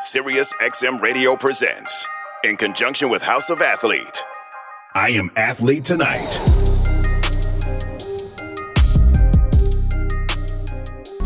Sirius XM Radio presents, in conjunction with House of Athlete, I Am Athlete Tonight.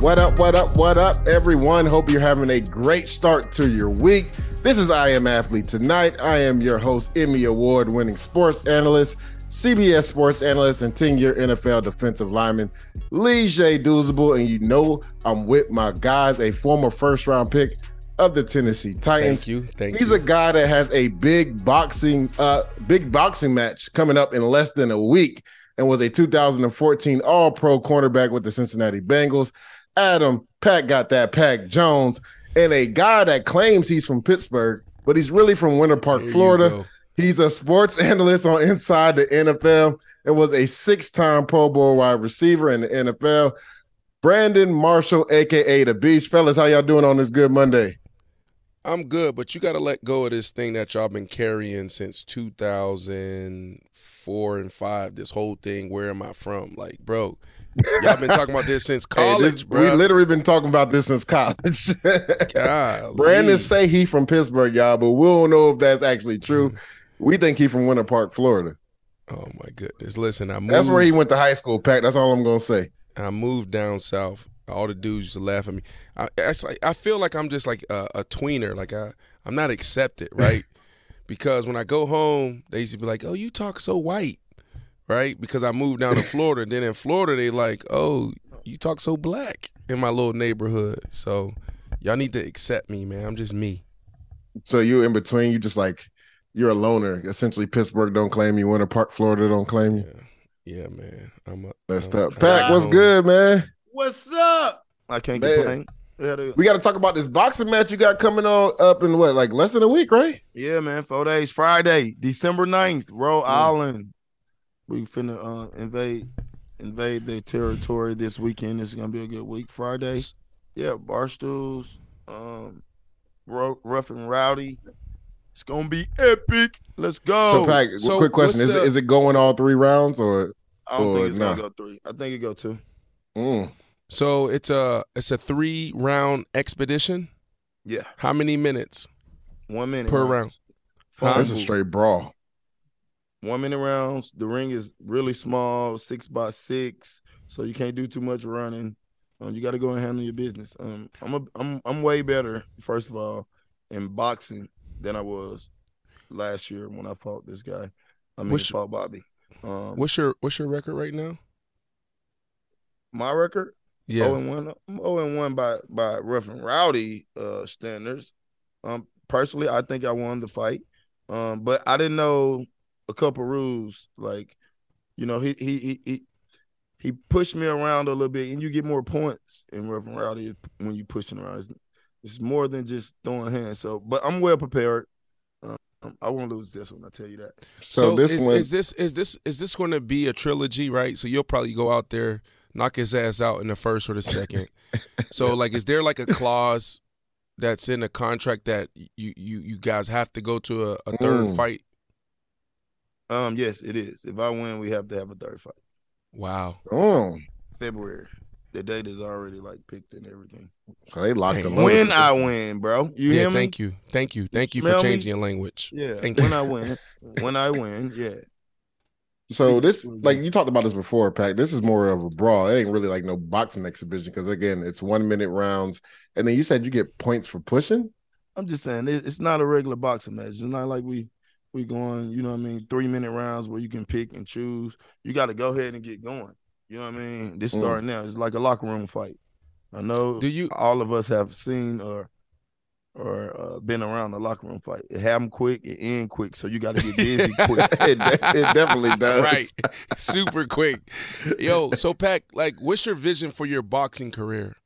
What up, what up, what up, everyone? Hope you're having a great start to your week. This is I Am Athlete Tonight. I am your host, Emmy Award winning sports analyst, CBS sports analyst, and 10 year NFL defensive lineman, Leger Douzable. And you know, I'm with my guys, a former first round pick of the Tennessee Titans. Thank you. Thank He's you. a guy that has a big boxing, uh, big boxing match coming up in less than a week, and was a 2014 All Pro cornerback with the Cincinnati Bengals. Adam Pat got that Pack Jones, and a guy that claims he's from Pittsburgh, but he's really from Winter Park, There Florida. He's a sports analyst on Inside the NFL and was a six-time Pro Bowl wide receiver in the NFL. Brandon Marshall, aka the Beast, fellas, how y'all doing on this good Monday? I'm good, but you got to let go of this thing that y'all been carrying since 2004 and five. This whole thing. Where am I from? Like, bro, y'all been talking about this since Hey, college, this- bro. We literally been talking about this since college. Brandon say he from Pittsburgh, y'all, but we don't know if that's actually true. Mm. We think he from Winter Park, Florida. Oh my goodness! Listen, I moved. That's where he went to high school, Pack. That's all I'm gonna say. I moved down south. All the dudes used to laugh at me. I, it's like, I feel like I'm just like a, a tweener. Like I, I'm not accepted, right? because when I go home, they used to be like, "Oh, you talk so white," right? Because I moved down to Florida. then in Florida, they like, "Oh, you talk so black" in my little neighborhood. So y'all need to accept me, man. I'm just me. So you in between, you just like you're a loner. Essentially, Pittsburgh don't claim you. Winter Park, Florida don't claim you. Yeah, yeah, man. I'm a. That's I'm-. I'm Pack, what's good, man? What's up? I can't Man. complain. Yeah, We got to talk about this boxing match you got coming on up in what, like less than a week, right? yeah, man. Four days. Friday, December 9th, Rhode. Island. We finna uh, invade invade their territory this weekend. It's gonna be a good week. Friday. Yeah, Barstools, um rough and rowdy. It's gonna be epic. Let's go. so, Pack, so quick question: is, the- it, is it going all three rounds or? I don't or think it's nah? gonna go three. I think it go two. Mm. So it's a it's a three round expedition. Yeah. How many minutes? One minute Per rounds. round. Phone That's a straight brawl. one minute rounds. The ring is really small, six by six, so you can't do too much running. Um, you got to go and handle your business. Um, I'm a, I'm I'm way better, first of all, in boxing than I was last year when I fought this guy. I mean, What's- fought Bobby. Um, What's your what's your record right now? my record? Yeah. Oh and one. I'm oh and one by by rough and rowdy uh standards. Um, personally, I think I won the fight. Um, but I didn't know a couple rules. Like, you know, he he he he, he pushed me around a little bit, and you get more points in rough and rowdy when you pushing around. It's, it's more than just throwing hands. So, but I'm well prepared. Um, I won't lose this one. I tell you that. So, this is, one, is this is this is this going to be a trilogy, right? So you'll probably go out there, knock his ass out in the first or the second. so like, is there like a clause that's in the contract that you you you guys have to go to a, a third Mm. fight? Um, yes, it is. If I win, we have to have a third fight. Wow. oh, February. The date is already like picked and everything. so they locked Hey, them. When I win, bro. You yeah. hear me? Thank you. Thank you. Thank you for Smell me? changing your language. Yeah. Thank when you. I win. When I win, yeah. So this, like you talked about this before, Pack. This is more of a brawl. It ain't really like no boxing exhibition because again, it's one minute rounds, and then you said you get points for pushing. I'm just saying it's not a regular boxing match. It's not like we We going, you know what I mean, three minute rounds where you can pick and choose. You got to go ahead and get going. You know what I mean? This Mm. starting now. It's like a locker room fight. I know Do you- all of us have seen or or uh, been around a locker room fight. It happen quick, it end quick, so you got to get busy quick. it, de- it definitely does. right, super quick. Yo, so Pack, like, what's your vision for your boxing career?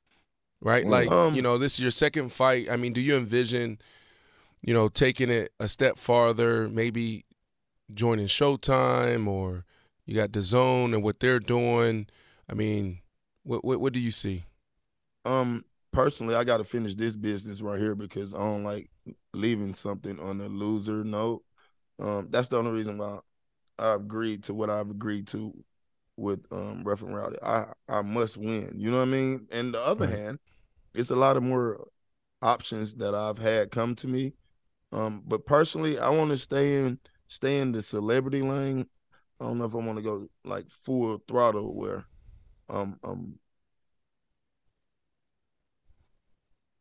Right, like, Um, you know, this is your second fight. I mean, do you envision, you know, taking it a step farther, maybe joining Showtime or you got the Zone and what they're doing? I mean, what what, what do you see? Um, personally, I got to finish this business right here because I don't like leaving something on a loser note. Um, that's the only reason why I agreed to what I've agreed to with um and Rowdy. I I must win. You know what I mean? And the other Right. hand, it's a lot of more options that I've had come to me. Um, but personally, I want to stay in stay in the celebrity lane. I don't know if I want to go like full throttle where um um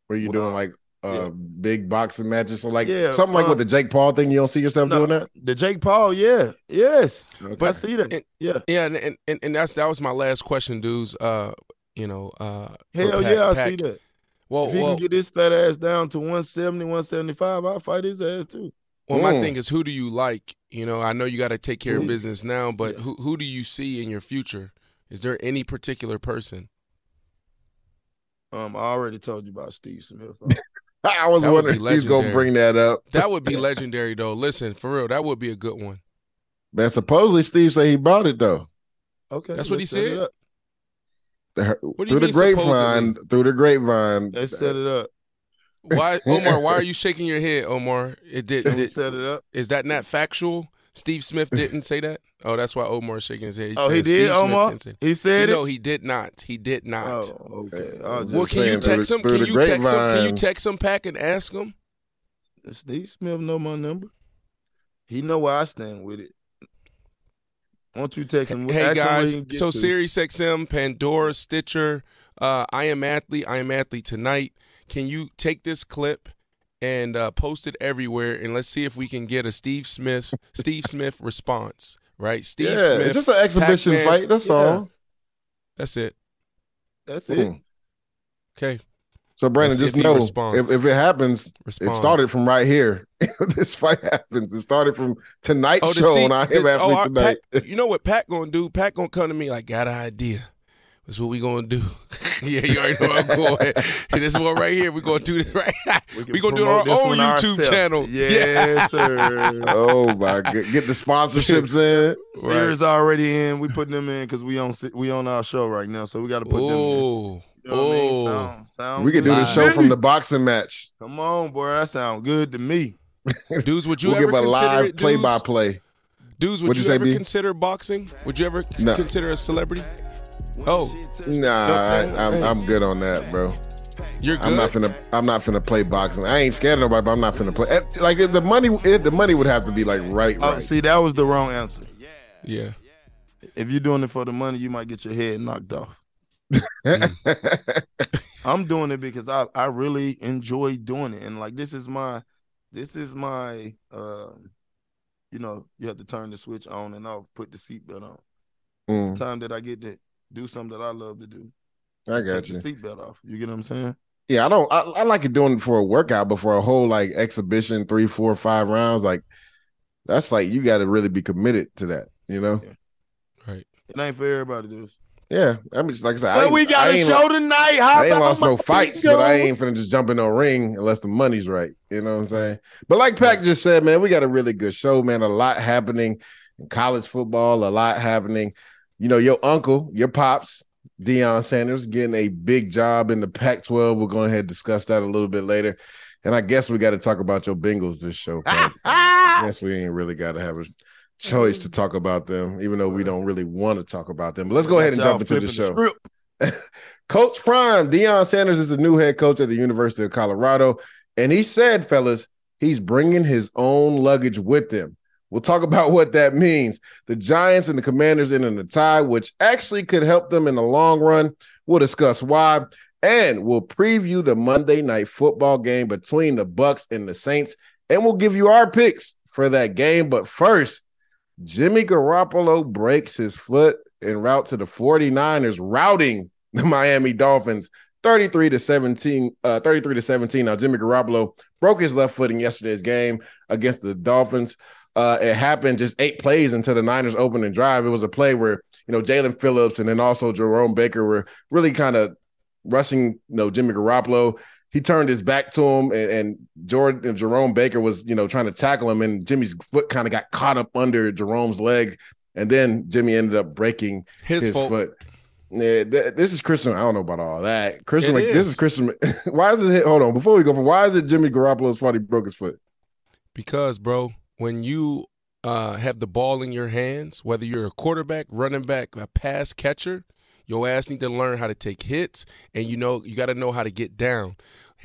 Where you Well, doing like uh yeah. big boxing matches? So like Yeah, something like uh, with the Jake Paul thing, you don't see yourself No, doing that? The Jake Paul, yeah, yes, I But- see that. and- yeah, Yeah, and and, and, and that's that was my last question, dudes. Uh, you know, uh, hell Pac- yeah, I Pac. see that. Well, if he well, can get his fat ass down to 170, 175, I'll fight his ass too. Well, my Mm. thing is, who do you like? You know, I know you got to take care of Mm. business now, but Yeah. who who do you see in your future? Is there any particular person? Um, I already told you about Steve Smith. I was That wondering if he's gonna bring that up. That would be legendary, though. Listen, for real, that would be a good one. Man, supposedly Steve said he bought it though. okay, That's what he said? The- through the mean grapevine, through the grapevine. Let's set it up. Why, Omar? Why are you shaking your head, Omar? It did. Let's did set it up. is that not factual? Steve Smith didn't say that. Oh, that's why Omar's shaking his head. oh, he did, Steve Smith Omar. didn't say- He said no, it. No, he did not. He did not. Oh, okay. I Well, Well, can you text him? Can you text him? Can you text him, Pack, and ask him? Steve Smith know my number. He know where I stand with it. Won't you text him? Hey Ask guys, he can get so to. Sirius XM, Pandora, Stitcher, uh, I am athlete, I am athlete tonight. Can you take this clip and uh, post it everywhere, and let's see if we can get a Steve Smith, Steve Smith response, right? Steve yeah, Smith. it's just an exhibition Pac-Man. fight. That's Yeah. all. That's it. That's it. Mm. Okay, So Brandon, Let's just see if he know if, if it happens, respond. it started from right here. this fight happens. It started from tonight's Oh, show Steve- on I the- Am Athlete oh, Tonight. Pat- you know what Pat gonna do? Pat gonna come to me like, got an idea. That's what we gonna do. yeah, you already know I'm going. And this one right here, we gonna do this right. can we gonna do our own YouTube ourselves. channel. Yes, sir. oh my god. Get the sponsorships in. Sirius already in. We putting them in because we on we on our show right now, so we got to put them in. Oh, You know what I mean? oh. Sound, sound We could do the show from the boxing match. Come on, boy, that sound good to me. dudes, would you We'll ever give a consider live it, play dudes? by play. Dudes, would What'd you, you say, ever B? consider boxing? Would you ever No. consider a celebrity? Oh, Nah, I, I'm, I'm good on that, bro. you're good. I'm not finna. I'm not finna play boxing. I ain't scared of nobody, but I'm not finna play. eh, Like if the money, if the money would have to be like right, Oh, right. see, that was the wrong answer. yeah. Yeah. If you're doing it for the money, you might get your head knocked off. I'm doing it because I, I really enjoy doing it. And like this is my this is my um you know, you have to turn the switch on and off, put the seatbelt on. Mm, It's the time that I get to do something that I love to do. I got Take you. the seatbelt off. You get what I'm saying? Yeah, I don't. I, I like it doing it for a workout, but for a whole like exhibition, three, four, five rounds, like that's like you got to really be committed to that. You know? Right. It ain't for everybody, dude. Yeah. I mean, like I said, I But ain't, we got I a ain't, show tonight. How I ain't lost no fights, but I ain't shows? finna just jump in no ring unless the money's right. You know what I'm saying? But like Pac just said, man, we got a really good show, man. A lot happening in college football, a lot happening. You know, your uncle, your pops, Deion Sanders, getting a big job in the Pac 12. We're going ahead and discuss that a little bit later. And I guess we got to talk about your Bengals this show. I guess we ain't really got to have a choice to talk about them, even though we don't really want to talk about them. But let's go ahead and jump into the show. Coach Prime, Deion Sanders is the new head coach at the University of Colorado. And he said, fellas, he's bringing his own luggage with him. We'll talk about what that means. The Giants and the Commanders in a tie, which actually could help them in the long run. We'll discuss why. And we'll preview the Monday night football game between the Bucs and the Saints. And we'll give you our picks for that game. But first, Jimmy Garoppolo breaks his foot en route to the 49ers, routing the Miami Dolphins 33 to 17. Uh, 33 to 17. Now, Jimmy Garoppolo broke his left foot in yesterday's game against the Dolphins. Uh, it happened just eight plays into the Niners opening drive. It was a play where you know Jaelan Phillips and then also Jerome Baker were really kind of rushing, you know, Jimmy Garoppolo. He turned his back to him, and, and Jordan and Jerome Baker was, you know, trying to tackle him, and Jimmy's foot kind of got caught up under Jerome's leg, and then Jimmy ended up breaking his, his foot. Yeah, th- this is Christian. I don't know about all that. Christian, like is. this is Christian. why is it? Hold on, before we go, for why is it Jimmy Garoppolo's fault he broke his foot? Because, bro, when you uh, have the ball in your hands, whether you're a quarterback, running back, a pass catcher, your ass need to learn how to take hits, and you know you got to know how to get down.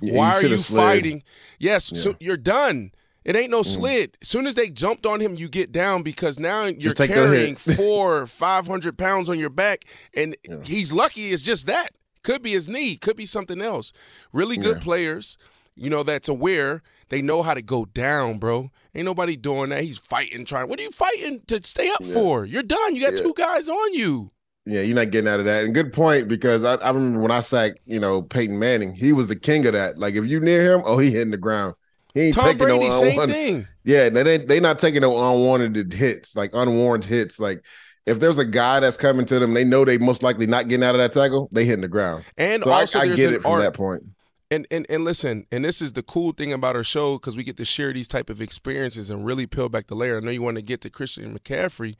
Yeah, Why you are you slid. fighting? Yes, yeah. so you're done. It ain't no mm. slid. As soon as they jumped on him, you get down because now you're carrying four, five hundred pounds on your back, and yeah. he's lucky. It's just that. Could be his knee. Could be something else. Really good players, you know, that's aware. They know how to go down, bro. Ain't nobody doing that. He's fighting, trying. What are you fighting to stay up yeah. for? You're done. You got two guys on you. Yeah, you're not getting out of that. And good point because I, I remember when I sacked, you know, Peyton Manning, he was the king of that. Like if you near him, oh, he hitting the ground. He ain't Tom taking Brady, no unwanted. Same thing. Yeah, they they not taking no unwanted hits, like unwarranted hits. Like if there's a guy that's coming to them, they know they most likely not getting out of that tackle. They hitting the ground. And so also, I, I get it from art. that point. And, and and listen, and this is the cool thing about our show because we get to share these type of experiences and really peel back the layer. I know you want to get to Christian McCaffrey,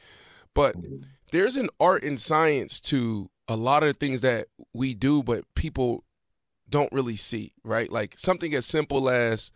but there's an art and science to a lot of things that we do, but people don't really see, right? Like something as simple as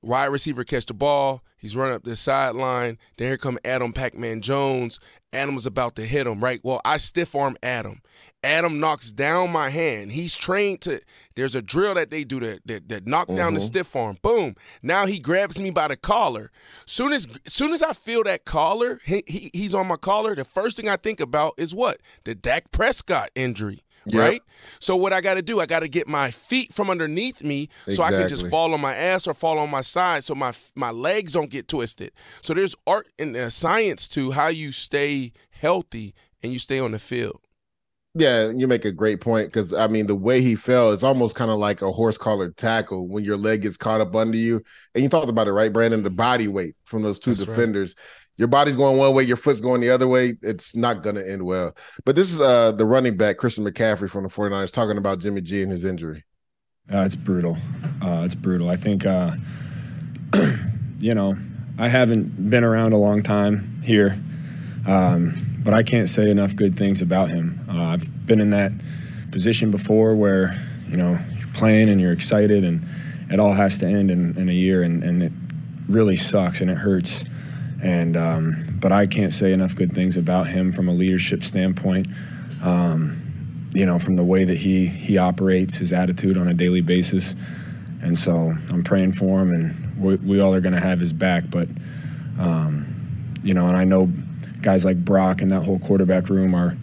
wide receiver catch the ball. He's running up the sideline. Then here come Adam Pac-Man Jones. Adam's about to hit him, right? Well, I stiff arm Adam. Adam knocks down my hand. He's trained to. There's a drill that they do that that, that knock mm-hmm. down the mm-hmm. stiff arm. Boom. Now he grabs me by the collar. Soon as soon as I feel that collar, he, he he's on my collar. The first thing I think about is what the Dak Prescott injury. Yep. right? So what I got to do, I got to get my feet from underneath me exactly. so I can just fall on my ass or fall on my side so my my legs don't get twisted. So there's art and uh, science to how you stay healthy and you stay on the field. Yeah, you make a great point because I mean the way he fell is almost kind of like a horse collar tackle when your leg gets caught up under you. And you talked about it, right, Brandon? The body weight from those two That's defenders. Right your body's going one way, your foot's going the other way, it's not going to end well. But this is uh, the running back, Christian McCaffrey from the 49ers, talking about Jimmy G and his injury. Uh, it's brutal. Uh, it's brutal. I think, uh, you know, I haven't been around a long time here, um, but I can't say enough good things about him. Uh, I've been in that position before where, you know, you're playing and you're excited and it all has to end in, in a year and, and it really sucks and it hurts. And um, but I can't say enough good things about him from a leadership standpoint. Um, you know, from the way that he he operates, his attitude on a daily basis. And so I'm praying for him, and we, we all are going to have his back. But um, you know, and I know guys like Brock and that whole quarterback room are.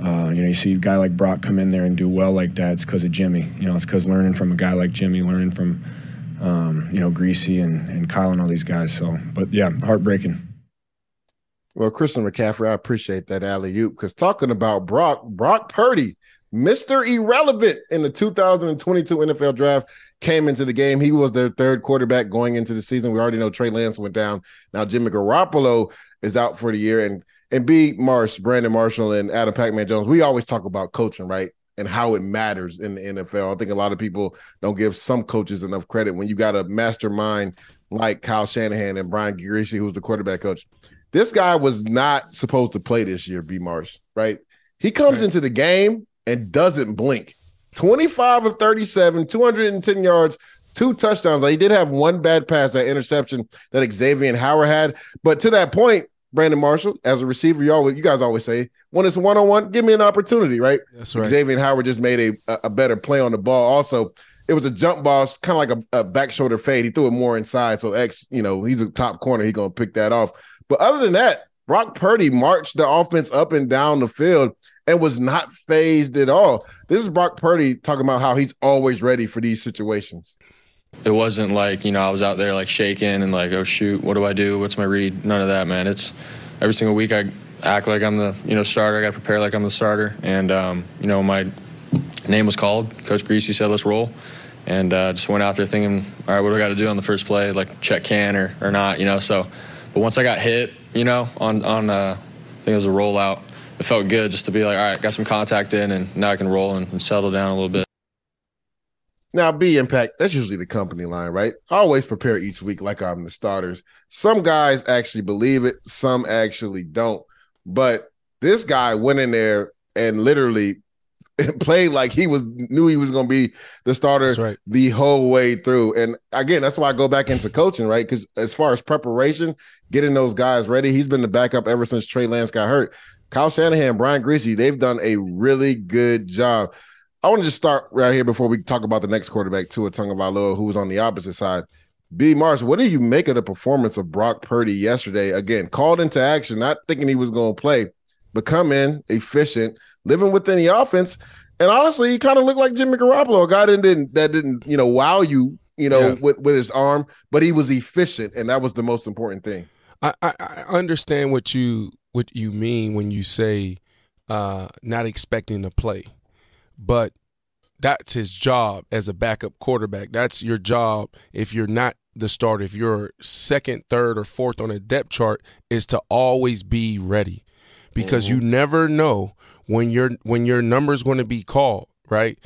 Uh, you know, you see a guy like Brock come in there and do well like that. It's because of Jimmy. You know, it's because learning from a guy like Jimmy, learning from um, you know, Griese and, and Kyle and all these guys. So, but yeah, heartbreaking. Well, Christian McCaffrey, I appreciate that alley oop because talking about Brock, Brock Purdy, Mr. Irrelevant in the 2022 NFL draft, came into the game. He was their third quarterback going into the season. We already know Trey Lance went down. Now Jimmy Garoppolo is out for the year. And and B Marsh, Brandon Marshall, and Adam Pac-Man Jones. We always talk about coaching, right? and how it matters in the NFL. I think a lot of people don't give some coaches enough credit when you got a mastermind like Kyle Shanahan and Brian Griese, who's the quarterback coach. This guy was not supposed to play this year, B. Marsh, right? He comes right. into the game and doesn't blink. 25 of 37, 210 yards, two touchdowns. Like he did have one bad pass, that interception that Xavier Howard had. But to that point, Brandon Marshall, as a receiver, you always you guys always say when it's one on one, give me an opportunity, right? That's right. Xavier Howard just made a a better play on the ball. Also, it was a jump ball, kind of like a, a, back shoulder fade. He threw it more inside, so X, you know, he's a top corner. He's gonna pick that off. But other than that, Brock Purdy marched the offense up and down the field and was not phased at all. This is Brock Purdy talking about how he's always ready for these situations. It wasn't like, you know, I was out there like shaking and like, oh shoot, what do I do? What's my read? None of that, man. It's every single week I act like I'm the, you know, starter. I got to prepare like I'm the starter. And, um, you know, my name was called. Coach Griese said, let's roll. And uh, just went out there thinking, all right, what do I got to do on the first play? Like check can or, or not, you know? So, but once I got hit, you know, on, on uh, I think it was a rollout, it felt good just to be like, all right, got some contact in and now I can roll and, and settle down a little bit. Now, B impact, that's usually the company line, right? I always prepare each week like I'm the starters. Some guys actually believe it, some actually don't. But this guy went in there and literally played like he was knew he was going to be the starter right. the whole way through. And again, that's why I go back into coaching, right? Because as far as preparation, getting those guys ready, he's been the backup ever since Trey Lance got hurt. Kyle Shanahan, Brian Griese, they've done a really good job. I want to just start right here before we talk about the next quarterback, Tua Tagovailoa, who was on the opposite side. B. Mars, what do you make of the performance of Brock Purdy yesterday? Again, called into action, not thinking he was going to play, but come in efficient, living within the offense, and honestly, he kind of looked like Jimmy Garoppolo, a guy that didn't that didn't you know wow you, you know, Yeah. with with his arm, but he was efficient, and that was the most important thing. I, I, I understand what you what you mean when you say uh, not expecting to play, but that's his job as a backup quarterback. That's your job if you're not the starter. If you're second, third, or fourth on a depth chart, is to always be ready, because you mm-hmm. never know when your when your number's going to be called. Right,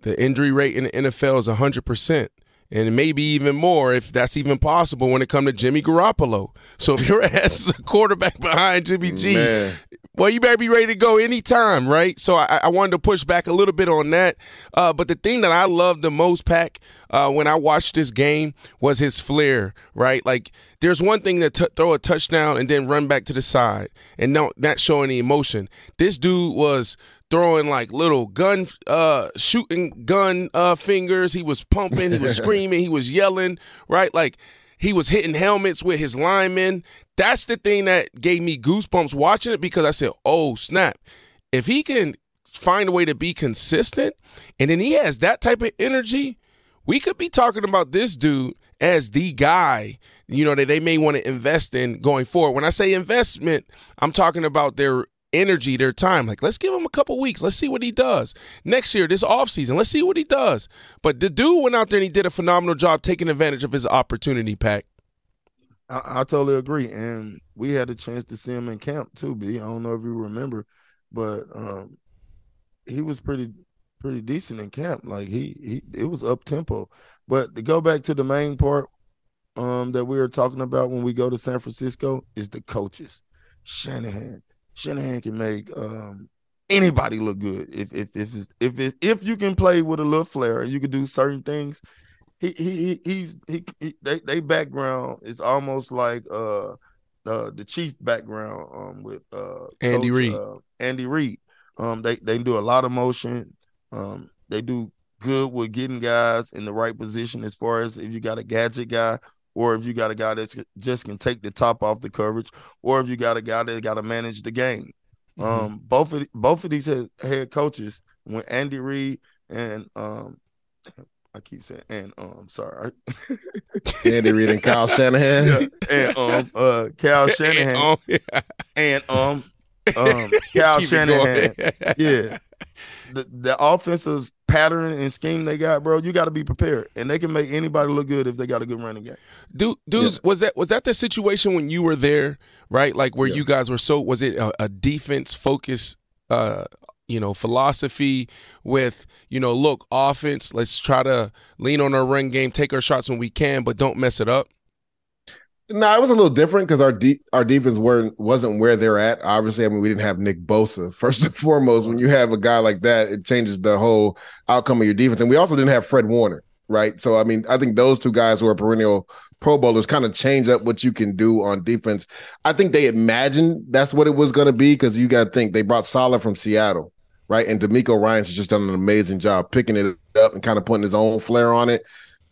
the injury rate in the NFL is hundred percent and maybe even more if that's even possible when it comes to Jimmy Garoppolo. So if your ass is a quarterback behind Jimmy G, Man. Well, you better be ready to go anytime, right? So I, I wanted to push back a little bit on that. Uh, but the thing that I loved the most, Pack, uh, when I watched this game was his flair, right? Like there's one thing to t- throw a touchdown and then run back to the side and not not show any emotion. This dude was throwing like little gun uh shooting gun uh fingers he was pumping he was screaming he was yelling right like he was hitting helmets with his linemen that's the thing that gave me goosebumps watching it because i said oh snap if he can find a way to be consistent and then he has that type of energy we could be talking about this dude as the guy, you know, that they may want to invest in going forward. When I say investment, I'm talking about their energy, their time. Like, let's give him a couple weeks. Let's see what he does. Next year, this offseason, let's see what he does. But the dude went out there and he did a phenomenal job taking advantage of his opportunity, Pack. I, I totally agree, and we had a chance to see him in camp too. B, I don't know if you remember, but um, he was pretty pretty decent in camp. Like he he it was up tempo. But to go back to the main part um that we were talking about when we go to San Francisco is the coaches. Shanahan. Shanahan can make um anybody look good if if if it's, if it, if you can play with a little flair and you can do certain things. He he, he he's he, he they they background is almost like uh the the chief background um with uh Andy Coach, Reid. uh, Andy Reid. Um they they do a lot of motion. Um they do good with getting guys in the right position as far as if you got a gadget guy or if you got a guy that just can take the top off the coverage or if you got a guy that got to manage the game. Um both of both of these head, head coaches when Andy Reid and um I keep saying and um sorry Andy Reid and Kyle Shanahan. yeah, and um uh Cal Shanahan yeah. and um um Cal Keep Shanahan yeah. The the offensive pattern and scheme they got, bro, you got to be prepared, and they can make anybody look good if they got a good running game. Dude, dudes, was that was that the situation when you were there, right? Like where Yeah. you guys were so was it a, a defense focused uh you know philosophy with you know look offense let's try to lean on our run game take our shots when we can but don't mess it up No, it was a little different because our de- our defense weren't wasn't where they're at. Obviously, I mean we didn't have Nick Bosa. First and foremost, when you have a guy like that, it changes the whole outcome of your defense. And we also didn't have Fred Warner, right? So I mean, I think those two guys who are perennial Pro Bowlers kind of change up what you can do on defense. I think they imagined that's what it was going to be because you got to think they brought Saleh from Seattle, right? And DeMeco Ryans just done an amazing job picking it up and kind of putting his own flair on it.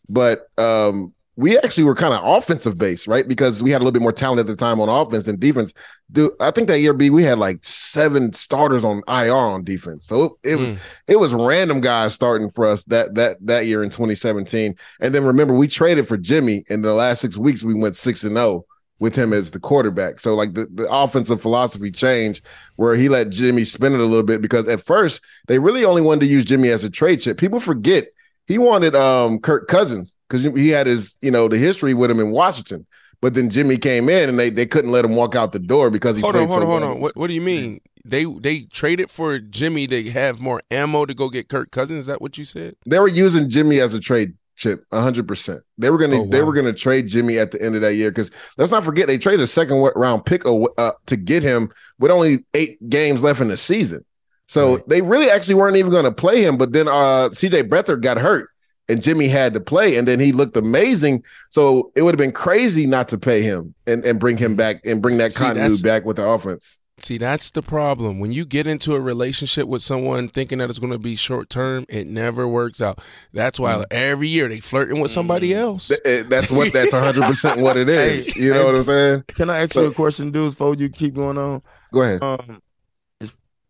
But um, we actually were kind of offensive based, right? Because we had a little bit more talent at the time on offense than defense. Dude, I think that year B we had like seven starters on IR on defense. So it was mm. it was random guys starting for us that that that year in 2017. And then remember we traded for Jimmy in the last six weeks we went six and zero with him as the quarterback. So like the, the offensive philosophy changed where he let Jimmy spin it a little bit because at first they really only wanted to use Jimmy as a trade chip. People forget he wanted um Kirk Cousins because he had his, you know, the history with him in Washington. But then Jimmy came in and they, they couldn't let him walk out the door because he hold on, hold on, hold on. What what do you mean? They they traded for Jimmy to have more ammo to go get Kirk Cousins. Is that what you said? They were using Jimmy as a trade chip, hundred percent. They were gonna oh, wow. they were gonna trade Jimmy at the end of that year because let's not forget they traded a second round pick uh, to get him with only eight games left in the season. So right. they really actually weren't even going to play him. But then uh, CJ Beathard got hurt and Jimmy had to play, and then he looked amazing. So it would have been crazy not to pay him and, and bring him back and bring that See, continuity back with the offense. See, that's the problem. When you get into a relationship with someone thinking that it's going to be short term, it never works out. That's why mm. every year they flirting with somebody mm. else. Eh, that's what. That's hundred percent what it is. You know what I'm saying? Can I ask so, you a question, dudes? Before you keep going on, go ahead. Um, is,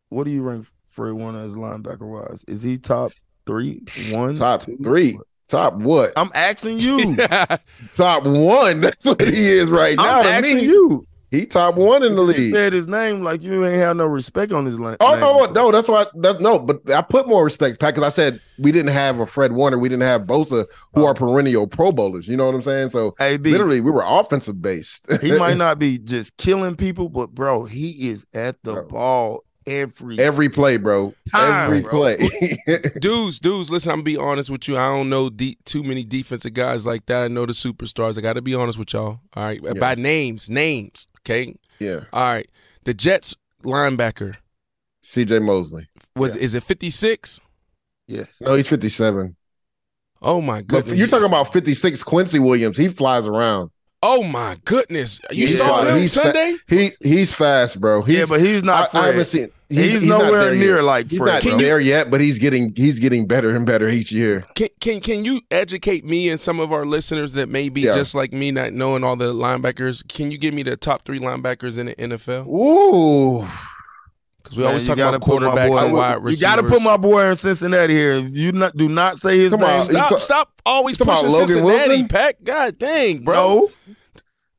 what do you rank Fred Warner as linebacker wise? Is he top three, one, top two? three? Top what? I'm asking you. top one. That's what he is right now. I'm asking me. you. He top one in the league. You said his name like you ain't have no respect on his line. Oh no, no, that's why. That, no, but I put more respect, because I said we didn't have a Fred Warner, we didn't have Bosa, who oh. are perennial Pro Bowlers. You know what I'm saying? So AB, literally, we were offensive based. he might not be just killing people, but bro, he is at the bro. ball every every play, bro. Time, every bro. play. dudes, dudes, listen, I'm gonna be honest with you. I don't know de- too many defensive guys like that. I know the superstars. I gotta be honest with y'all. All right. Yeah. By names, names. Okay. Yeah. All right. The Jets linebacker. CJ Mosley. Was yeah. is it 56? Yes. No, he's 57. Oh my goodness. But you're talking about 56 Quincy Williams. He flies around. Oh my goodness! You yeah, saw him Sunday? Fa- he he's fast, bro. He's, yeah, but he's not. I, I haven't seen. He's, he's nowhere near yet. like he's Fred. not bro. there yet, but he's getting he's getting better and better each year. Can can can you educate me and some of our listeners that may be yeah. just like me, not knowing all the linebackers? Can you give me the top three linebackers in the NFL? Ooh. Because we Man, always talk about quarterbacks and wide receivers. You got to put my boy in Cincinnati here. You not, do not say his Come name, on, stop, stop always pushing Cincinnati, Wilson? Pack. God dang, bro. No.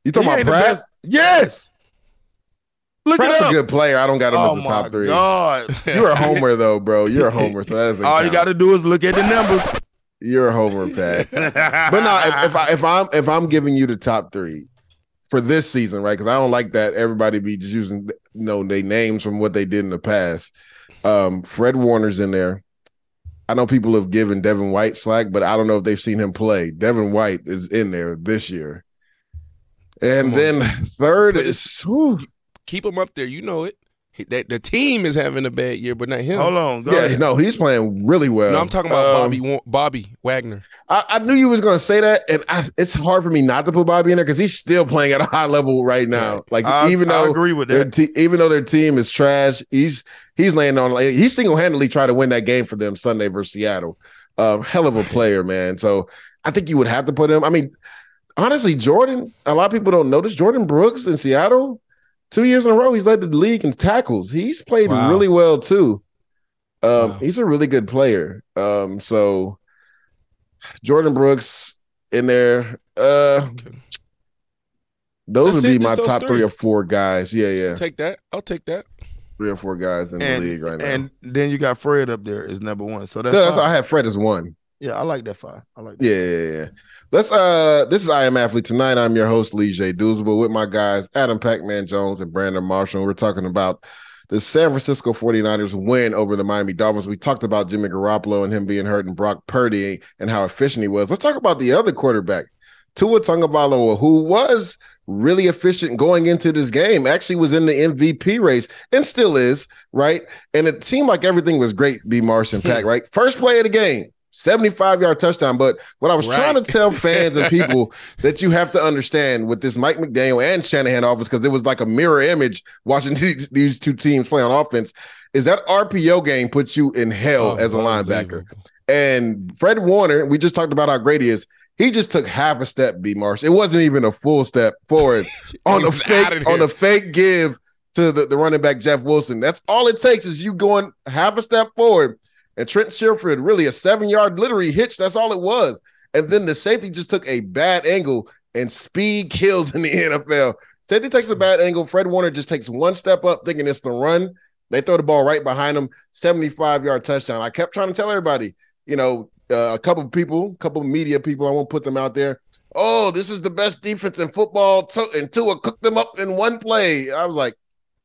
You talking he about Pratt? Yes. Look Pratt's a good player. I don't got him oh as a top three. God. You're a homer though, bro. You're a homer. So that's all count. you got to do is look at the numbers. You're a homer, Pat. but no, if, if, I if I'm if I'm giving you the top three for this season, right? Because I don't like that everybody be just using you know they names from what they did in the past. Um, Fred Warner's in there. I know people have given Devin White slack, but I don't know if they've seen him play. Devin White is in there this year. And then third is whew, keep him up there. You know it. That the team is having a bad year, but not him. Hold on, yeah, ahead. no, he's playing really well. No, I'm talking about um, Bobby Bobby Wagner. I, I, knew you was going to say that, and I, it's hard for me not to put Bobby in there because he's still playing at a high level right now. Like I, even though I agree with that, te- even though their team is trash, he's he's laying on. Like, he single handedly tried to win that game for them Sunday versus Seattle. Um, hell of a player, man. So I think you would have to put him. I mean, honestly, Jordyn, a lot of people don't notice Jordyn Brooks in Seattle. Two years in a row, he's led the league in tackles. He's played wow. really well too. Um, wow. He's a really good player. Um, so Jordyn Brooks in there. Uh, okay. Those That's would be my top three. three. or four guys. Yeah, yeah. Take that. I'll take that. Three or four guys in and, the league right now. And then you got Fred up there is number one. So that's, that's I have Fred as one. Yeah, I like that five. I like that. Yeah, yeah, yeah. Let's uh this is I am athlete tonight. I'm your host, Leger Douzable, with my guys, Adam Pac-Man Jones and Brandon Marshall. We're talking about the San Francisco 49ers win over the Miami Dolphins. We talked about Jimmy Garoppolo and him being hurt and Brock Purdy and how efficient he was. Let's talk about the other quarterback, Tua Tagovailoa, who was really efficient going into this game. Actually, was in the MVP race and still is, right? And it seemed like everything was great. B. Marsh and Pack, right? First play of the game, 75 yard touchdown. But what I was right. trying to tell fans and people that you have to understand with this Mike McDaniel and Shanahan office, because it was like a mirror image watching these, these, two teams play on offense, is that RPO game puts you in hell oh, as a linebacker. And Fred Warner, we just talked about how great he is. He just took half a step, B Marsh. It wasn't even a full step forward on a fake on a fake give to the, the running back Jeff Wilson. That's all it takes is you going half a step forward. And Trent Sherfield, really a seven yard literally hitch. That's all it was. And then the safety just took a bad angle and speed kills in the NFL. Safety takes a bad angle. Fred Warner just takes one step up, thinking it's the run. They throw the ball right behind him, 75 yard touchdown. I kept trying to tell everybody, you know, uh, a couple of people, a couple of media people, I won't put them out there. Oh, this is the best defense in football. To- and Tua cooked them up in one play. I was like,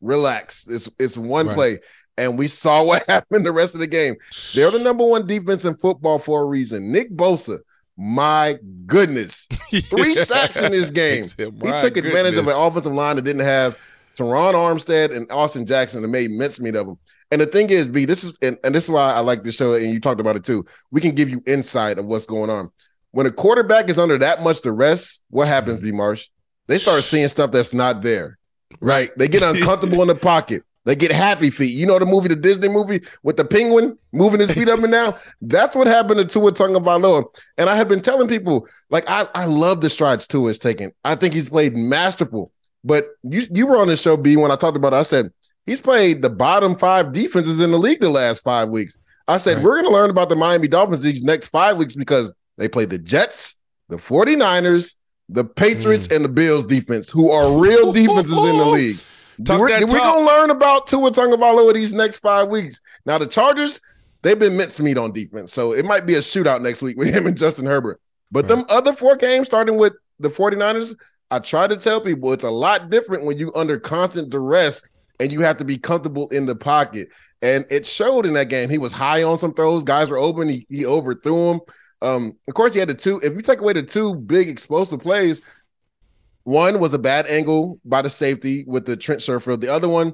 relax. It's it's one Right. play. And we saw what happened the rest of the game. They're the number one defense in football for a reason. Nick Bosa, my goodness. Three sacks in this game. He took advantage of an offensive line that didn't have Terron Armstead and Austin Jackson and made mincemeat of them. And the thing is, B, this is and, and this is why I like this show, and you talked about it too. We can give you insight of what's going on. When a quarterback is under that much duress, what happens, B Marsh? They start seeing stuff that's not there. Right. They get uncomfortable in the pocket. They get happy feet. You know the movie, the Disney movie with the penguin moving his feet up and down? That's what happened to Tua Tagovailoa. And I had been telling people, like, I, I love the strides Tua is taking. I think he's played masterful. But you you were on the show, B, when I talked about it. I said, he's played the bottom five defenses in the league the last five weeks. I said, Right. we're going to learn about the Miami Dolphins these next five weeks because they play the Jets, the 49ers, the Patriots, Mm. and the Bills defense, who are real defenses in the league. Talk we're we're gonna learn about Tua Tagovailoa these next five weeks. Now the Chargers, they've been mincemeat on defense, so it might be a shootout next week with him and Justin Herbert. But them other four games, starting with the 49ers, I try to tell people it's a lot different when you under constant duress and you have to be comfortable in the pocket. And it showed in that game. He was high on some throws. Guys were open. He, he overthrew them. Um, of course, he had the two. If you take away the two big explosive plays, one was a bad angle by the safety with the Trent Sherfield. The other one,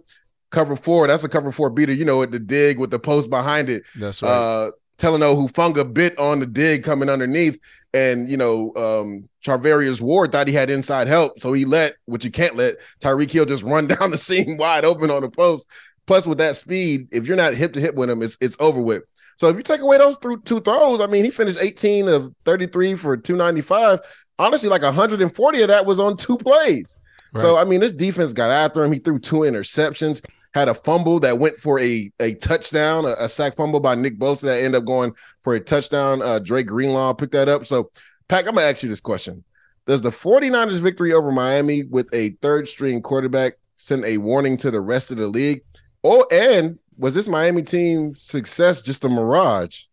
cover four. That's a cover four beater. You know, at the dig with the post behind it. That's right. Uh, Talanoa Hufanga bit on the dig coming underneath, and you know, um, Charvarius Ward thought he had inside help, so he let, which you can't let, Tyreek Hill just run down the seam wide open on the post. Plus, with that speed, if you're not hip to hip with him, it's it's over with. So if you take away those through two throws, I mean, he finished 18 of 33 for 295. Honestly, like 140 of that was on two plays. So I mean, this defense got after him. He threw two interceptions, had a fumble that went for a a touchdown, a, a sack fumble by Nick Bosa that ended up going for a touchdown. Uh, Dre Greenlaw picked that up. So, Pack, I'm gonna ask you this question: Does the 49ers victory over Miami with a third string quarterback send a warning to the rest of the league? Oh, and was this Miami team success just a mirage?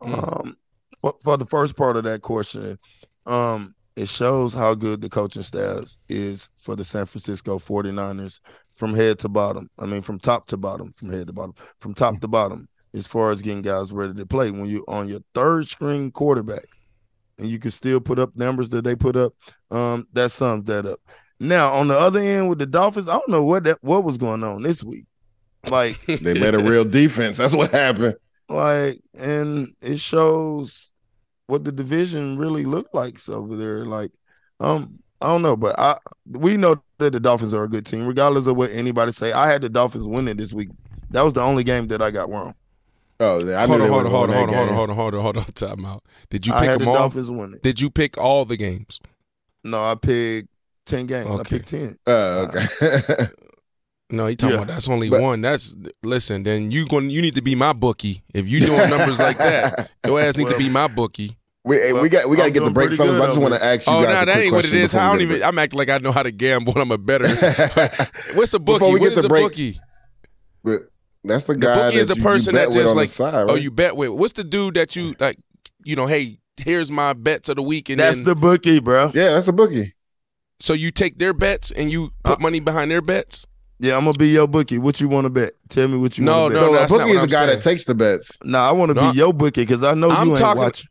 Um, for, for the first part of that question, um, it shows how good the coaching staff is for the San Francisco 49ers from head to bottom. I mean, from top to bottom, from head to bottom, from top to bottom, as far as getting guys ready to play. When you're on your third string quarterback and you can still put up numbers that they put up, um, that sums that up. Now, on the other end with the Dolphins, I don't know what that what was going on this week. Like They met a real defense. That's what happened. like and it shows what the division really looked like over there like um i don't know but i we know that the dolphins are a good team regardless of what anybody say i had the dolphins winning this week that was the only game that i got wrong Oh, I hold on, hold on, wouldn't hold on, hold on, hold on, hold on, hold on, hold on. Time out. Did you i pick had them the all? dolphins winning Did you pick all the games? no i picked 10 games i picked 10 Oh, okay. No, he talking Yeah. about that's only But- one. That's listen. Then you going you need to be my bookie. If you doing numbers like that, your ass need to be my bookie. we, hey, we got we got to get the break, fellas. But I just want to ask you Oh guys. no, a that quick ain't what it question is. I don't even. I'm acting like I know how to gamble. I'm a better. What's a Before bookie? we What get is the a break, bookie? But That's the guy. The guy. bookie is the you- you person bet that just like side, oh you bet with. What's the dude that you like? You know, hey, here's my bets of the week, and that's then the bookie bro Yeah, that's a bookie. so you take their bets and you Uh, put money behind their bets. Yeah i'm gonna be your bookie what you want to bet tell me what you No, want to no, bet No, a that's bookie what is a I'm guy saying. that takes the bets. nah i want to No, be your bookie because i know I'm you ain't talking- watching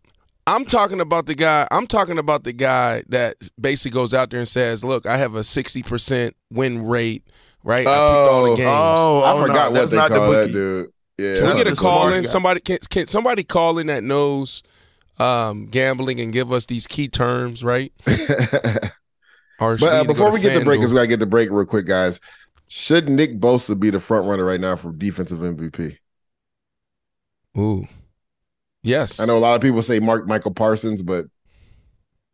I'm talking about the guy. I'm talking about the guy that basically goes out there and says, "Look, I have a 60 percent win rate. Right? I picked all the Oh, games. oh, I oh, forgot no, what that's they not the call that bookie. dude. Yeah, Can we get a call in? guy. Somebody can, can somebody call in that knows um, gambling and give us these key terms, right? But uh, before we get the break, because we gotta get the break real quick, guys. Should Nick Bosa be the front runner right now for defensive MVP? Ooh, yes. I know a lot of people say Mark Micah Parsons, but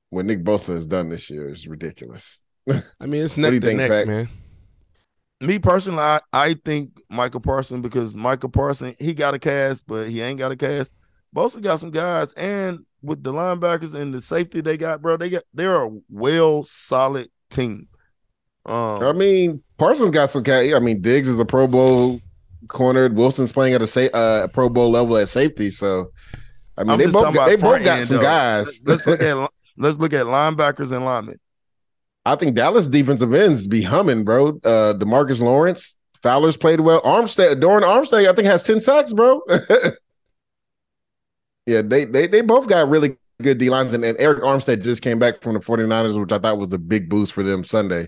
what Nick Bosa has done this year is ridiculous. I mean, it's What do neck you to think, neck, Pac? man. Me personally, I, I think Micah Parson because Micah Parson he got a cast, but he ain't got a cast. Bosa got some guys, and with the linebackers and the safety they got, bro, they got they're a well solid team. Um, I mean, Parsons got some. I mean, Diggs is a Pro Bowl cornered. Wilson's playing at a sa- uh, Pro Bowl level at safety. So, I mean, I'm they both got, they both got some though. guys. Let's look at let's look at linebackers and linemen. I think Dallas defensive ends be humming, bro. Uh Demarcus Lawrence, Fowler's played well. Armstead, Doran Armstead, I think has 10 sacks, bro. yeah, they they they both got really good D lines. And, and Arik Armstead just came back from the 49ers, which I thought was a big boost for them Sunday.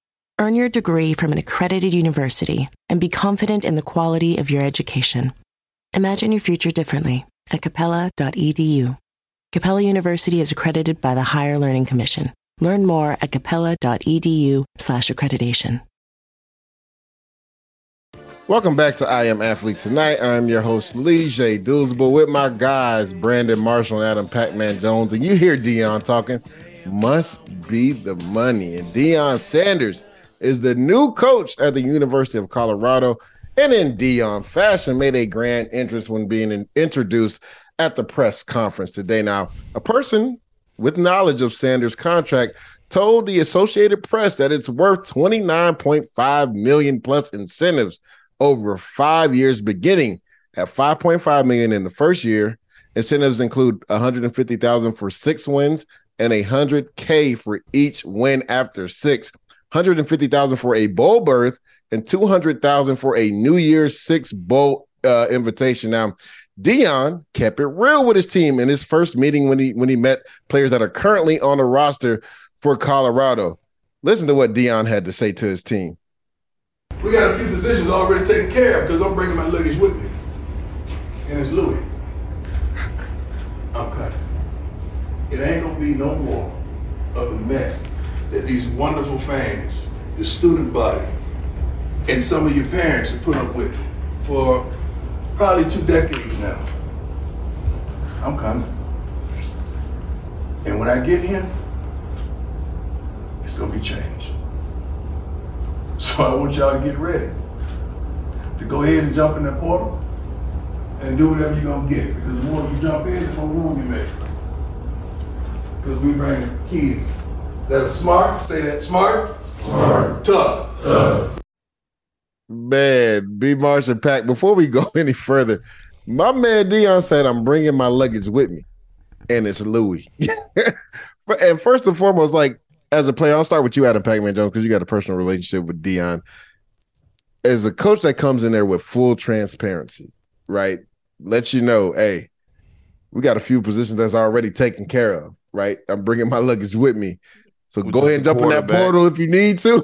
Earn your degree from an accredited university and be confident in the quality of your education. Imagine your future differently at capella.edu. Capella University is accredited by the Higher Learning Commission. Learn more at capella.edu/slash accreditation. Welcome back to I Am Athlete Tonight. I'm your host, Leger Douzable, with my guys, Brandon Marshall and Adam Pac-Man Jones. And you hear Deion talking, must be the money. And Deion Sanders is the new coach at the University of Colorado. And in Deion fashion, made a grand entrance when being in- introduced at the press conference today. Now, a person with knowledge of Sanders' contract told the Associated Press that it's worth 29.5 million plus incentives over five years, beginning at 5.5 million in the first year. Incentives include 150,000 for six wins and a hundred K for each win after six. 150,000 for a bowl berth and 200,000 for a New Year's Six bowl uh, invitation. Now, Deion kept it real with his team in his first meeting when he when he met players that are currently on the roster for Colorado. Listen to what Deion had to say to his team. We got a few positions already taken care of because I'm bringing my luggage with me. And it's Louis. I'm coming. It ain't gonna be no more of a mess these wonderful fans, the student body, and some of your parents have put up with for probably two decades now. I'm coming. And when I get here, it's gonna be changed. So I want y'all to get ready to go ahead and jump in that portal and do whatever you're gonna get. Because the more you jump in, the more room you make. Because we bring kids that are smart, say that smart, smart, tough, tough. Man, B Marsh and Pack, before we go any further, my man Deion said, I'm bringing my luggage with me, and it's Louis. and first and foremost, like, as a player, I'll start with you, Adam Pac-Man Jones, because you got a personal relationship with Deion. As a coach that comes in there with full transparency, right? Lets you know, hey, we got a few positions that's already taken care of, right? I'm bringing my luggage with me. So Which go ahead and jump in that portal if you need to.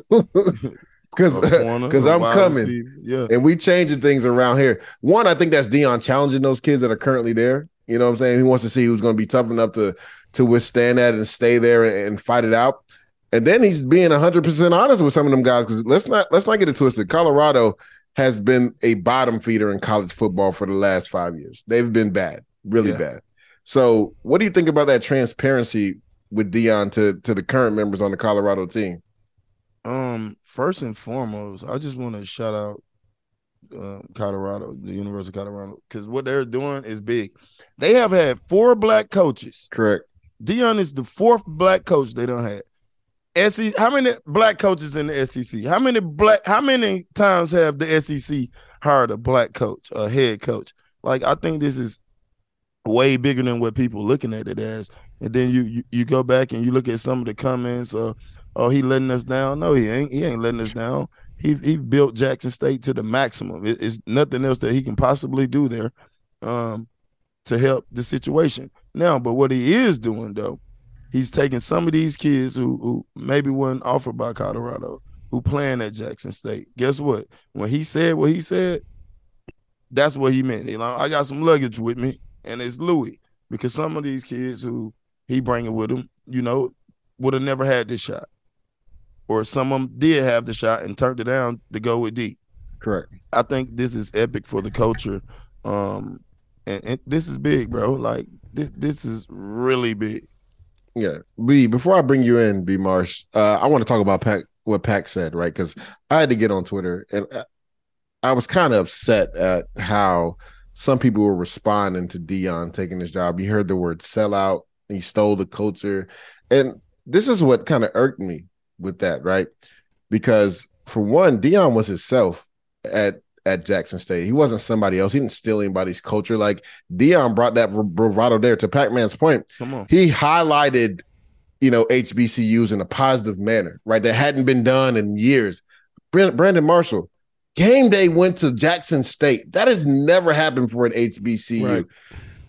Because A corner, because a I'm coming. yeah. And we changing things around here. One, I think that's Deion challenging those kids that are currently there. You know what I'm saying? He wants to see who's going to be tough enough to to withstand that and stay there and fight it out. And then he's being 100% honest with some of them guys because let's not let's not get it twisted. Colorado has been a bottom feeder in college football for the last five years. They've been bad, really yeah. bad. So, what do you think about that transparency with Deion to to the current members on the Colorado team? Um, first and foremost, I just want to shout out uh, Colorado, the University of Colorado, because what they're doing is big. They have had four black coaches. Correct. Deion is the fourth black coach they don't have. SEC, how many black coaches in the SEC? How many black? How many times have the SEC hired a black coach, a head coach? Like I think this is way bigger than what people looking at it as. And then you you, you go back and you look at some of the comments. Uh, oh, he letting us down? No, he ain't. He ain't letting us down. He he built Jackson State to the maximum. It, it's nothing else that he can possibly do there, um, to help the situation now. But what he is doing though he's taking some of these kids who who maybe weren't offered by Colorado, who playing at Jackson State. Guess what? When he said what he said, that's what he meant. You know, I got some luggage with me, and it's Louis because some of these kids who he bringing with him, you know, would have never had this shot, or some of them did have the shot and turned it down to go with D. Correct. I think this is epic for the culture, um, and, and this is big, bro. Like this, this is really big. Yeah, B. Before I bring you in, B. Marsh, uh, I want to talk about Pack, what Pack said, right? Because I had to get on Twitter, and uh, I was kind of upset at how some people were responding to Deion taking his job. You heard the word sellout, he stole the culture, and this is what kind of irked me with that, right? Because for one, Deion was himself at at Jackson State. He wasn't somebody else. He didn't steal anybody's culture. Like Deion brought that bravado there. To Pac Man's point, Come on. he highlighted, you know, HBCUs in a positive manner, right? That hadn't been done in years. Brandon Marshall, game day went to Jackson State. That has never happened for an HBCU. Right.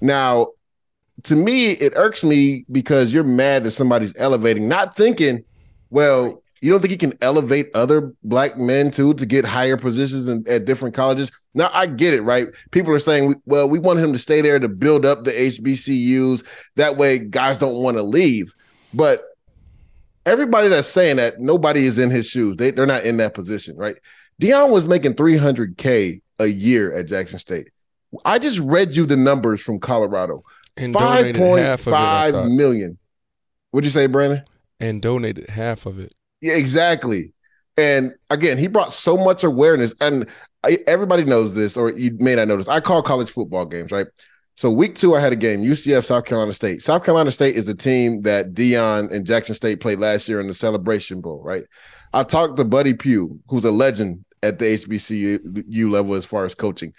Now, to me, it irks me because you're mad that somebody's elevating, not thinking, well, you don't think he can elevate other black men too to get higher positions in, at different colleges? Now I get it, right? People are saying, well, we want him to stay there to build up the HBCUs. That way, guys don't want to leave. But everybody that's saying that, nobody is in his shoes. They they're not in that position, right? Deion was making 300k a year at Jackson State. I just read you the numbers from Colorado. And Five point five million. What'd you say, Brandon? And donated half of it. Yeah, exactly. And again, he brought so much awareness, and I, everybody knows this, or you may not notice. I call college football games, right? So week two, I had a game, UCF South Carolina State. South Carolina State is the team that Deion and Jackson State played last year in the Celebration Bowl, right? I talked to Buddy Pough, who's a legend at the HBCU level as far as coaching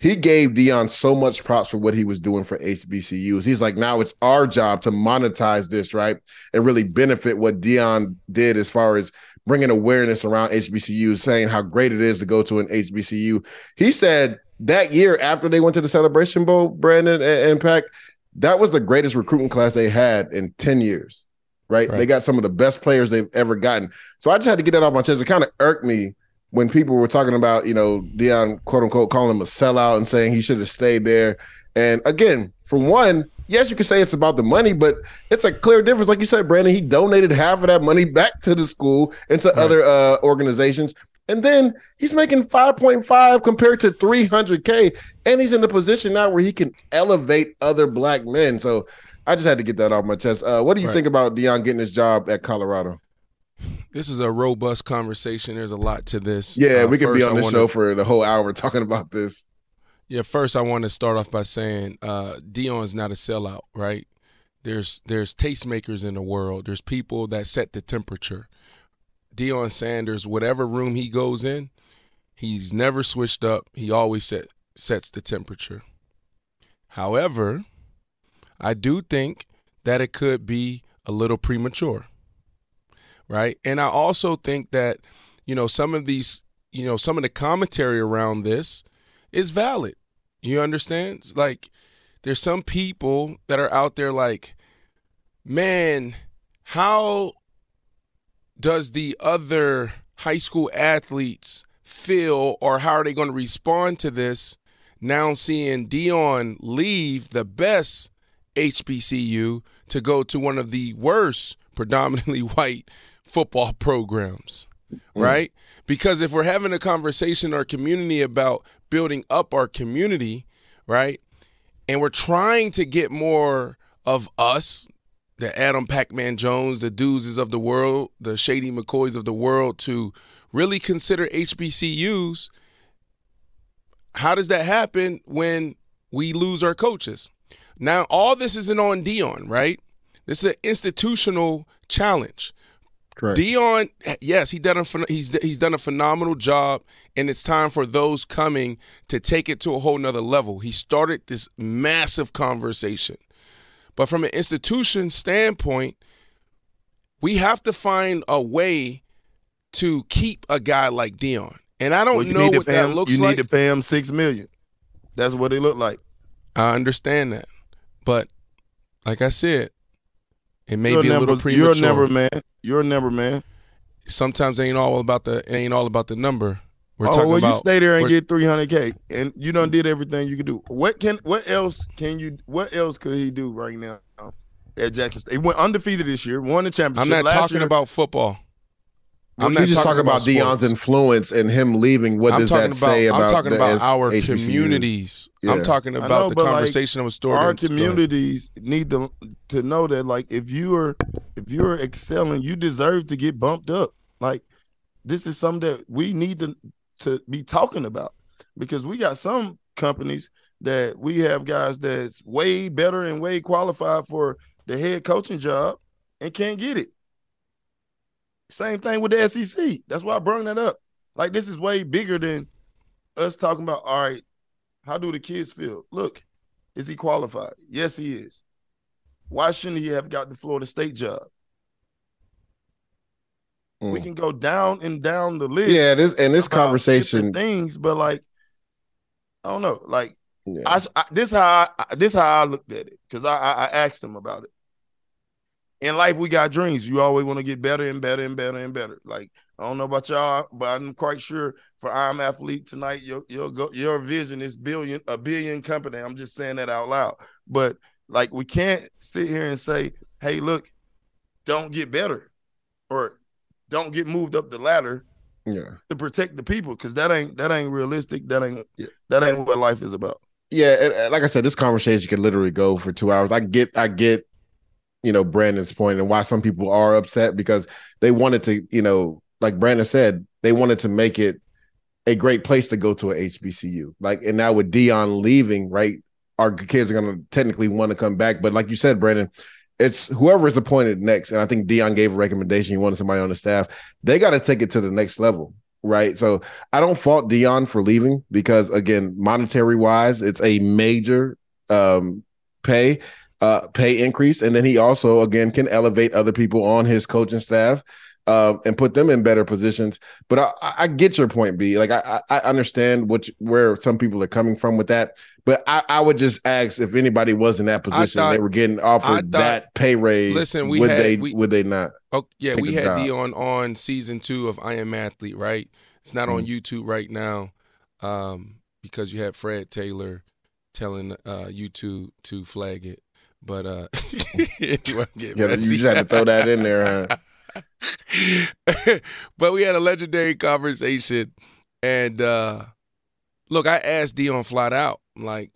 he gave Deion so much props for what he was doing for HBCUs. He's like, now it's our job to monetize this, right? And really benefit what Deion did as far as bringing awareness around HBCUs, saying how great it is to go to an HBCU. He said that year after they went to the Celebration Bowl, Brandon and Impact, that was the greatest recruiting class they had in 10 years, right? right? They got some of the best players they've ever gotten. So I just had to get that off my chest. It kind of irked me when people were talking about, you know, Deion quote unquote calling him a sellout and saying he should have stayed there. And again, for one, yes, you could say it's about the money, but it's a clear difference. Like you said, Brandon, he donated half of that money back to the school and to right. other uh, organizations. And then he's making 5.5 compared to 300K. And he's in the position now where he can elevate other black men. So I just had to get that off my chest. Uh, what do you right. think about Deion getting his job at Colorado? This is a robust conversation. There's a lot to this. Yeah, uh, we could be on the show for the whole hour talking about this. Yeah, first I want to start off by saying uh, is not a sellout, right? There's there's tastemakers in the world. There's people that set the temperature. Deion Sanders, whatever room he goes in, he's never switched up. He always set sets the temperature. However, I do think that it could be a little premature right? And I also think that, you know, some of these, you know, some of the commentary around this is valid. You understand? Like, there's some people that are out there like, man, how does the other high school athletes feel or how are they going to respond to this now seeing Deion leave the best HBCU to go to one of the worst predominantly white football programs, mm. right? Because if we're having a conversation in our community about building up our community, right? And we're trying to get more of us, the Adam Pac-Man Jones, the Duzes of the world, the Shady McCoys of the world to really consider HBCUs. How does that happen when we lose our coaches? Now, all this isn't on Deion, right? This is an institutional challenge. Correct. Deion, yes, he done a he's he's done a phenomenal job, and it's time for those coming to take it to a whole nother level. He started this massive conversation, but from an institution standpoint, we have to find a way to keep a guy like Deion. And I don't well, know what that him, looks you like. You need to pay him six million. That's what it looked like. I understand that, but like I said, it may you're be a number, little premature. You're a number man. You're a number man. Sometimes it ain't all about the it ain't all about the number. We're oh, talking well, about, you stay there and get 300k, and you done did everything you could do. What can what else can you? What else could he do right now at Jackson State? He went undefeated this year, won the championship. I'm not talking year, about football. I'm not just talking about, about Deion's influence and him leaving. What I'm does that about, say about? I'm talking about our HBCUs. communities. Yeah. I'm talking about know, the conversation like, I was starting. Our communities need to to know that, like, if you are if you're excelling, you deserve to get bumped up. Like, this is something that we need to to be talking about because we got some companies that we have guys that's way better and way qualified for the head coaching job and can't get it. Same thing with the SEC. That's why I brought that up. Like this is way bigger than us talking about. All right, how do the kids feel? Look, is he qualified? Yes, he is. Why shouldn't he have got the Florida State job? Mm. We can go down and down the list. Yeah, this and this conversation things, but like I don't know. Like yeah. I, I, this how I, this how I looked at it because I, I I asked him about it in life we got dreams. You always want to get better and better and better and better. Like I don't know about y'all, but I'm quite sure for I'm athlete tonight, your your your vision is billion a billion company. I'm just saying that out loud. But like we can't sit here and say, "Hey, look, don't get better," or "Don't get moved up the ladder." Yeah, to protect the people because that ain't that ain't realistic. That ain't yeah. that ain't what life is about. Yeah, and, like I said, this conversation could literally go for two hours. I get, I get you know Brandon's point and why some people are upset because they wanted to, you know, like Brandon said, they wanted to make it a great place to go to a HBCU. Like, and now with Deion leaving, right, our kids are going to technically want to come back. But like you said, Brandon, it's whoever is appointed next. And I think Deion gave a recommendation. He wanted somebody on the staff. They got to take it to the next level. Right. So I don't fault Deion for leaving because again, monetary wise, it's a major um, pay uh, pay increase, and then he also again can elevate other people on his coaching staff um, and put them in better positions. But I, I get your point, B. Like I, I understand what where some people are coming from with that. But I, I would just ask if anybody was in that position, thought, they were getting offered thought, that pay raise. Listen, we would had, they we, would they not? Oh yeah, we had Deion on season two of I Am Athlete. Right, it's not mm-hmm. on YouTube right now um, because you had Fred Taylor telling uh, YouTube to flag it. But uh yeah, you just had to throw that in there, huh? but we had a legendary conversation and uh look, I asked Deion flat out, like,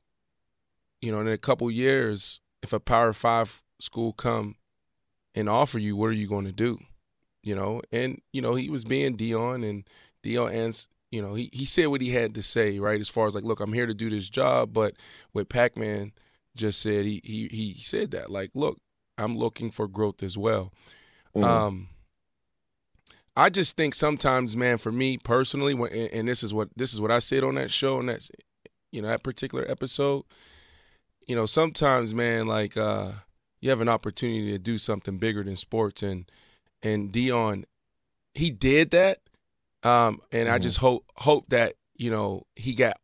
you know, in a couple years, if a power five school come and offer you, what are you going to do? You know, and you know, he was being Deion, and Deion and you know, he, he said what he had to say, right? As far as like, look, I'm here to do this job, but with Pac-Man, just said he he he said that like look i'm looking for growth as well mm-hmm. um i just think sometimes man for me personally when, and this is what this is what i said on that show and that's you know that particular episode you know sometimes man like uh you have an opportunity to do something bigger than sports and and Deion, he did that um and mm-hmm. I just hope hope that you know he got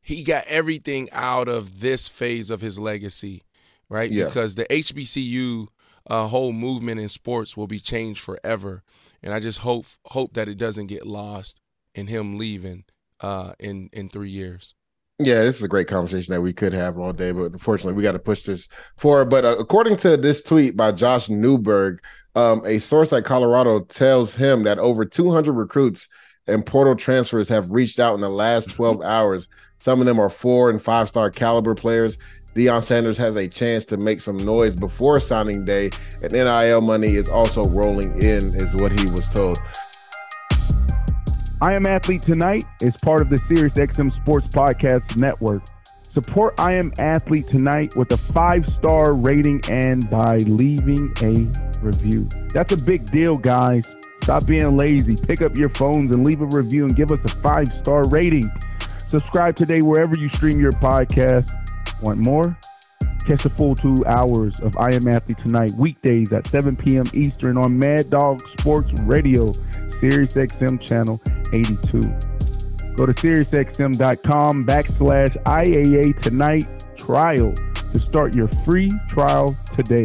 he got everything out of this phase of his legacy, right? Yeah. Because the HBCU uh, whole movement in sports will be changed forever, and I just hope hope that it doesn't get lost in him leaving uh, in in three years. Yeah, this is a great conversation that we could have all day, but unfortunately, we got to push this forward. But uh, according to this tweet by Josh Newberg, um, a source at Colorado tells him that over 200 recruits and portal transfers have reached out in the last mm-hmm. 12 hours. Some of them are four and five star caliber players. Deion Sanders has a chance to make some noise before signing day, and NIL money is also rolling in, is what he was told. I Am Athlete Tonight is part of the SiriusXM Sports Podcast Network. Support I Am Athlete Tonight with a five star rating and by leaving a review. That's a big deal, guys. Stop being lazy. Pick up your phones and leave a review and give us a five star rating. Subscribe today wherever you stream your podcast. Want more? Catch the full two hours of I Am Athlete Tonight, weekdays at 7 p.m. Eastern on Mad Dog Sports Radio, Sirius XM Channel 82. Go to SiriusXM.com backslash IAA Tonight trial to start your free trial today.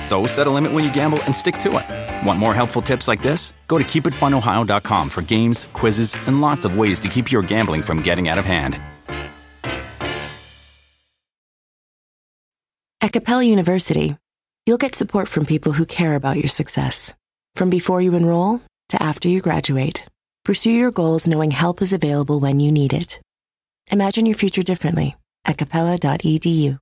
So set a limit when you gamble and stick to it. Want more helpful tips like this? Go to keepitfunohio.com for games, quizzes, and lots of ways to keep your gambling from getting out of hand. At Capella University, you'll get support from people who care about your success. From before you enroll to after you graduate, pursue your goals knowing help is available when you need it. Imagine your future differently at capella.edu.